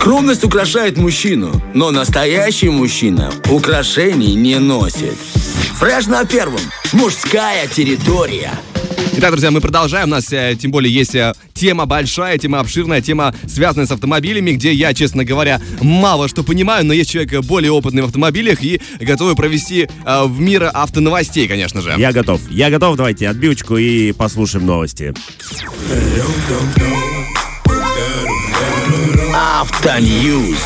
Скромность украшает мужчину, но настоящий мужчина украшений не носит. Фреш на первом. Мужская территория. Итак, друзья, мы продолжаем. У нас, э, тем более, есть э, тема большая, тема обширная, тема, связанная с автомобилями, где я, честно говоря, мало что понимаю, но есть человек более опытный в автомобилях и готовый провести э, в мир автоновостей, конечно же. Я готов. Я готов. Давайте отбивочку и послушаем новости. Автоньюз.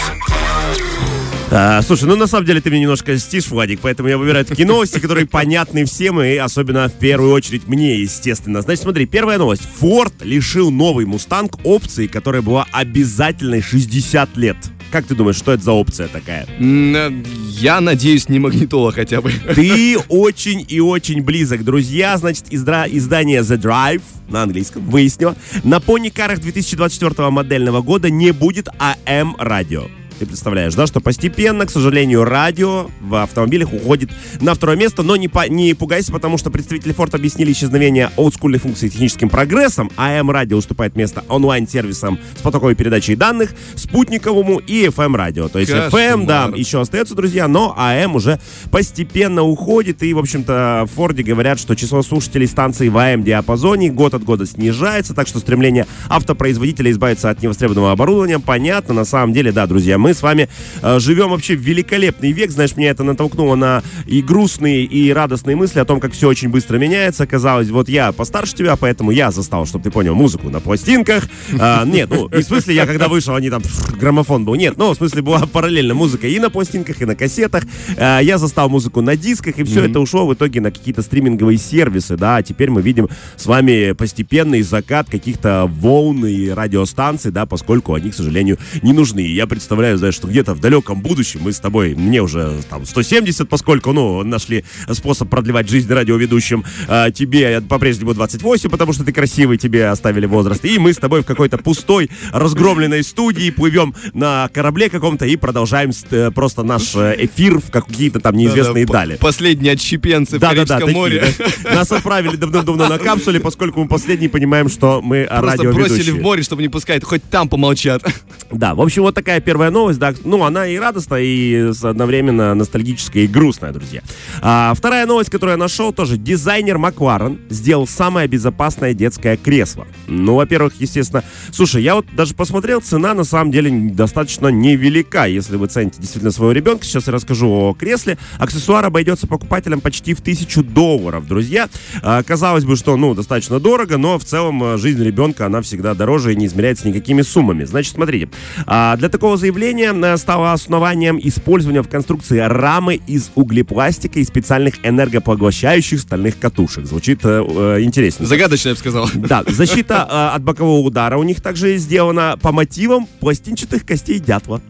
А, слушай, ну на самом деле ты мне немножко стишь, Владик, поэтому я выбираю такие новости, которые понятны всем и особенно в первую очередь мне, естественно. Значит, смотри, первая новость. Ford лишил новый Мустанг опции, которая была обязательной 60 лет. Как ты думаешь, что это за опция такая? Э, Я надеюсь, не магнитола хотя бы. Ты очень и очень близок, друзья. Значит, издра- издание The Drive на английском выяснило. На пони-карах 2024 модельного года не будет АМ-радио. Ты представляешь, да, что постепенно, к сожалению, радио в автомобилях уходит на второе место, но не, по- не пугайся, потому что представители Ford объяснили исчезновение олдскульной функции техническим прогрессом. АМ-радио уступает место онлайн-сервисам с потоковой передачей данных, спутниковому и FM-радио. То есть FM, да, Кошмар. еще остается, друзья, но АМ уже постепенно уходит. И, в общем-то, в Форде говорят, что число слушателей станций в АМ-диапазоне год от года снижается, так что стремление автопроизводителя избавиться от невостребованного оборудования понятно. На самом деле, да, друзья, мы с вами э, живем вообще в великолепный век. Знаешь, меня это натолкнуло на и грустные, и радостные мысли о том, как все очень быстро меняется. Казалось, вот я постарше тебя, поэтому я застал, чтобы ты понял, музыку на пластинках. А, нет, ну, не в смысле, я когда вышел, они там, граммофон был. Нет, ну, в смысле, была параллельно музыка и на пластинках, и на кассетах. А, я застал музыку на дисках, и все это ушло в итоге на какие-то стриминговые сервисы, да. А теперь мы видим с вами постепенный закат каких-то волн и радиостанций, да, поскольку они, к сожалению, не нужны. Я представляю, знаешь, что где-то в далеком будущем мы с тобой, мне уже там 170, поскольку, ну, нашли способ продлевать жизнь радиоведущим, а, тебе по-прежнему 28, потому что ты красивый, тебе оставили возраст, и мы с тобой в какой-то пустой, разгромленной студии плывем на корабле каком-то и продолжаем э, просто наш э, эфир в какие-то там неизвестные Да-да, дали. п- Последние отщепенцы в Да, да, да, Карибском море. Нас отправили давно-давно на капсуле, поскольку мы последний понимаем, что мы Просто радиоведущие. бросили в море, чтобы не пускать, хоть там помолчат. Да, в общем, вот такая первая новость, да, ну, она и радостная, и одновременно ностальгическая и грустная, друзья. А, вторая новость, которую я нашел, тоже дизайнер Макларен сделал самое безопасное детское кресло. Ну, во-первых, естественно, слушай, я вот даже посмотрел, цена на самом деле достаточно невелика, если вы цените действительно своего ребенка. Сейчас я расскажу о кресле. Аксессуар обойдется покупателям почти в тысячу долларов, друзья. А, казалось бы, что, ну, достаточно дорого, но в целом э, жизнь ребенка, она всегда дороже и не измеряется никакими суммами. Значит, смотрите, а, для такого заявления э, стало основанием использования в конструкции рамы из углепластика и специальных энергопоглощающих стальных катушек. Звучит э, э, интересно. Загадочно, я бы сказал. Да, защита э, от бокового удара у них также сделана по мотивам пластинчатых костей дятла.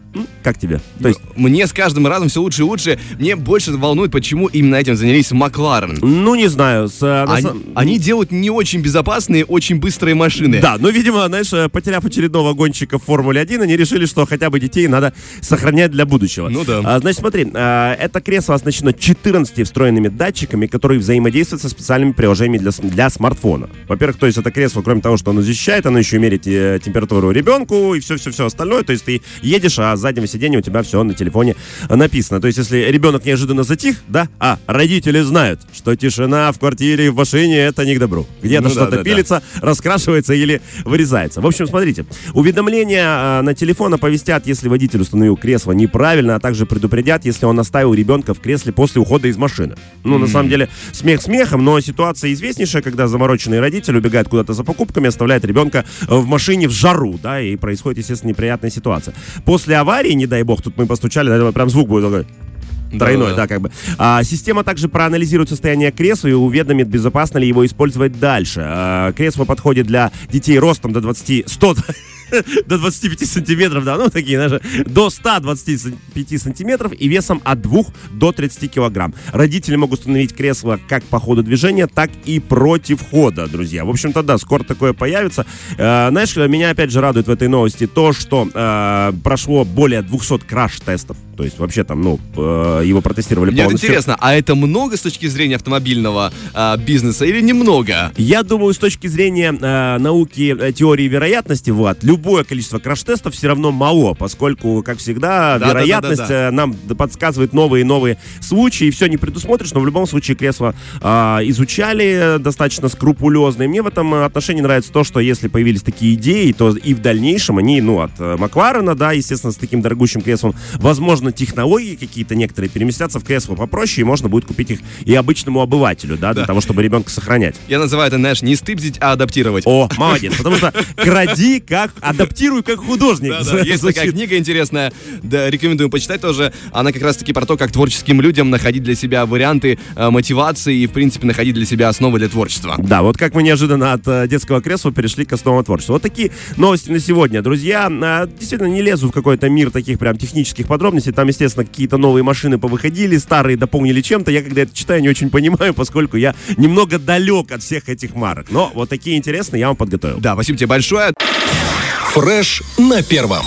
Как тебе? То есть, Мне с каждым разом все лучше и лучше. Мне больше волнует, почему именно этим занялись Макларен. ну, не знаю. С, э, Они, сам- они делают не очень безопасные, очень быстрые машины. Да, но, видимо, знаешь, э, потеряв очередного гонщика в Формуле 1, они решили, что хотя бы детей надо сохранять для будущего. Ну да. А, значит, смотри, а, это кресло оснащено 14 встроенными датчиками, которые взаимодействуют со специальными приложениями для, для смартфона. Во-первых, то есть это кресло, кроме того, что оно защищает, оно еще мерит температуру ребенку и все-все-все остальное. То есть ты едешь, а заднего сиденья у тебя все на телефоне написано. То есть если ребенок неожиданно затих, да, а родители знают, что тишина в квартире и в машине это не к добру. Где-то Ну да, что-то да, да. пилится, раскрашивается или вырезается. В общем, смотрите, уведомления э, на телефон оповестят, если водитель установил кресло неправильно, а также предупредят, если он оставил ребенка в кресле после ухода из машины. Ну, на самом деле, смех смехом, но ситуация известнейшая, когда замороченный родитель убегает куда-то за покупками, оставляет ребенка в машине в жару, да, и происходит, естественно, неприятная ситуация. После аварии, не дай бог, тут мы постучали, да, прям звук будет такой. Тройной, Да-да-да. да, как бы. А, система также проанализирует состояние кресла и уведомит, безопасно ли его использовать дальше. А, кресло подходит для детей ростом до 20, 100, до 25 сантиметров, да, ну такие даже, до 125 сантиметров и весом от 2 до 30 килограмм. Родители могут установить кресло как по ходу движения, так и против хода, друзья. В общем-то, да, скоро такое появится. Э, знаешь, меня опять же радует в этой новости то, что э, прошло более 200 краш-тестов. То есть вообще там, ну, э, его протестировали Мне вот полностью. интересно, а это много с точки зрения автомобильного а, бизнеса или немного? Я думаю, с точки зрения э, науки э, теории вероятности, Влад, любое количество краш-тестов все равно мало, поскольку, как всегда, Да, да, вероятность да, да, да. э, нам подсказывает новые и новые случаи, и все не предусмотришь, но в любом случае кресло э, изучали достаточно скрупулезно, и мне в этом отношении нравится то, что если появились такие идеи, то и в дальнейшем они, ну, от Макларена, да, естественно, с таким дорогущим креслом, возможно, технологии какие-то некоторые переместятся в кресло попроще, и можно будет купить их и обычному обывателю, да, для Да. того, чтобы ребенка сохранять. Я называю это, знаешь, не стыбзить, а адаптировать. О, молодец, потому что кради как, адаптируй как художник. Да-да, есть такая книга интересная, да, рекомендую почитать тоже. Она как раз-таки про то, как творческим людям находить для себя варианты э, мотивации и, в принципе, находить для себя основы для творчества. Да, вот как мы неожиданно от э, детского кресла перешли к основному творчеству. Вот такие новости на сегодня, друзья. А, Действительно, не лезу в какой-то мир таких прям технических подробностей. Там, естественно, какие-то новые машины повыходили, старые дополнили чем-то. Я, когда это читаю, не очень понимаю, поскольку я немного далек от всех этих марок. Но вот такие интересные я вам подготовил. Да, спасибо тебе большое. Фреш на первом.